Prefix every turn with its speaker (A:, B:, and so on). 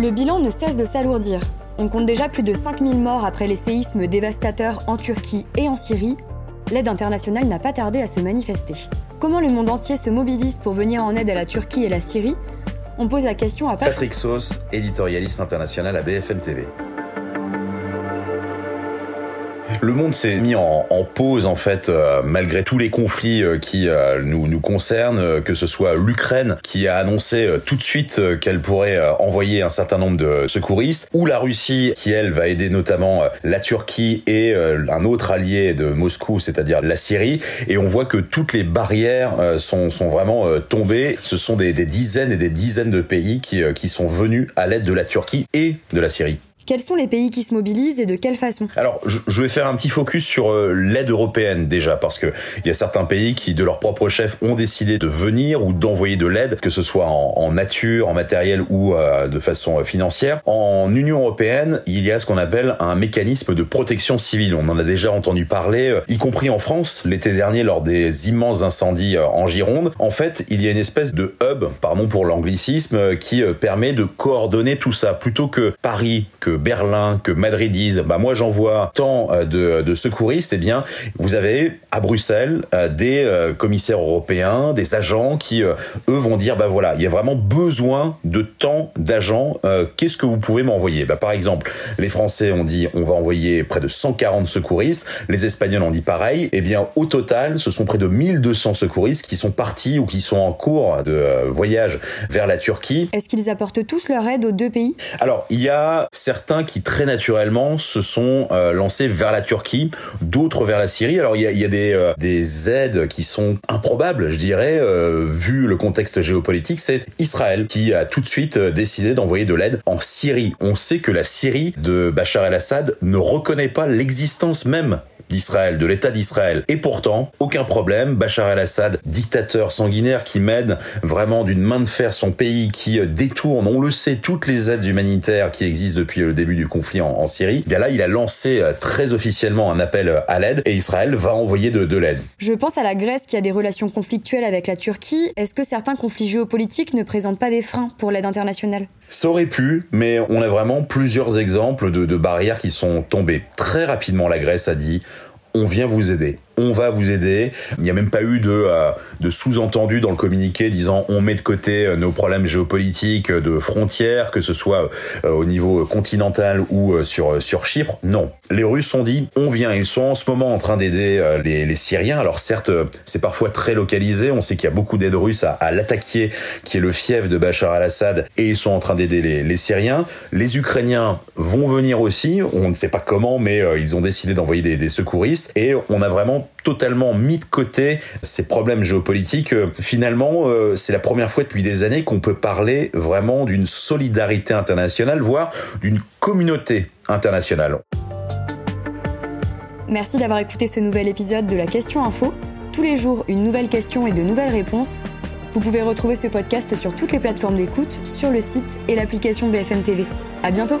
A: Le bilan ne cesse de s'alourdir. On compte déjà plus de 5000 morts après les séismes dévastateurs en Turquie et en Syrie. L'aide internationale n'a pas tardé à se manifester. Comment le monde entier se mobilise pour venir en aide à la Turquie et la Syrie? On pose la question à
B: Patrick, Patrick Sauce, éditorialiste international à BFM TV. Le monde s'est mis en, pause en fait euh, malgré tous les conflits euh, qui euh, nous, concernent, que ce soit l'Ukraine qui a annoncé tout de suite qu'elle pourrait envoyer un certain nombre de secouristes, ou la Russie qui elle va aider notamment la Turquie et un autre allié de Moscou, c'est-à-dire la Syrie, et on voit que toutes les barrières sont, sont vraiment tombées. Ce sont des, des dizaines et des dizaines de pays qui, qui sont venus à l'aide de la Turquie et de la Syrie.
A: Quels sont les pays qui se mobilisent et de quelle façon
B: Alors, je vais faire un petit focus sur euh, l'aide européenne déjà, parce que il y a certains pays qui, de leur propre chef, ont décidé de venir ou d'envoyer de l'aide, que ce soit en, nature, en matériel ou euh, de façon euh, financière. En Union européenne, il y a ce qu'on appelle un mécanisme de protection civile. On en a déjà entendu parler, y compris en France, l'été dernier, lors des immenses incendies en Gironde. En fait, il y a une espèce de hub, pardon pour l'anglicisme, qui permet de coordonner tout ça, plutôt que Paris, que Berlin, que Madrid disent, bah moi j'envoie tant euh, de, de, secouristes, eh bien vous avez à Bruxelles euh, des euh, commissaires européens, des agents qui eux vont dire, bah voilà, il y a vraiment besoin de tant d'agents. Qu'est-ce que vous pouvez m'envoyer? Bah par exemple, les Français ont dit, on va envoyer près de 140 secouristes. Les Espagnols ont dit pareil. Eh bien au total, ce sont près de 1200 secouristes qui sont partis ou qui sont en cours de voyage vers la Turquie.
A: Est-ce qu'ils apportent tous leur aide aux deux pays?
B: Alors il y a certains qui très naturellement se sont euh, lancés vers la Turquie, d'autres vers la Syrie. Alors il y a, euh, des aides qui sont improbables, je dirais, euh, vu le contexte géopolitique. C'est Israël qui a tout de suite décidé d'envoyer de l'aide en Syrie. On sait que la Syrie de Bachar el-Assad ne reconnaît pas l'existence même d'Israël, de l'État d'Israël. Et pourtant, aucun problème, Bachar el-Assad, dictateur sanguinaire qui mène vraiment d'une main de fer son pays, qui détourne, on le sait, toutes les aides humanitaires qui existent depuis le début du conflit en, Syrie, bien là, il a lancé euh, très officiellement un appel euh, à l'aide et Israël va envoyer de, de l'aide.
A: Je pense à la Grèce qui a des relations conflictuelles avec la Turquie. Est-ce que certains conflits géopolitiques ne présentent pas des freins pour l'aide internationale?
B: Ça aurait pu, mais on a vraiment plusieurs exemples de, de barrières qui sont tombées. Très rapidement, la Grèce a dit on vient vous aider on va vous aider. Il n'y a même pas eu de, euh, sous-entendu dans le communiqué disant on met de côté euh, nos problèmes géopolitiques euh, de frontières, que ce soit au niveau continental ou sur, Chypre. Non. Les Russes ont dit on vient. Ils sont en ce moment en train d'aider les, Syriens. Alors certes, c'est parfois très localisé. On sait qu'il y a beaucoup d'aide russe à, à l'attaquer, qui est le fief de Bachar al-Assad, et ils sont en train d'aider les, les, Syriens. Les Ukrainiens vont venir aussi. On ne sait pas comment, mais ils ont décidé d'envoyer des, des secouristes. Et on a vraiment totalement mis de côté ces problèmes géopolitiques. Finalement, euh, c'est la première fois depuis des années qu'on peut parler vraiment d'une solidarité internationale, voire d'une communauté internationale.
A: Merci d'avoir écouté ce nouvel épisode de la Question Info. Tous les jours, une nouvelle question et de nouvelles réponses. Vous pouvez retrouver ce podcast sur toutes les plateformes d'écoute, sur le site et l'application BFM TV. À bientôt!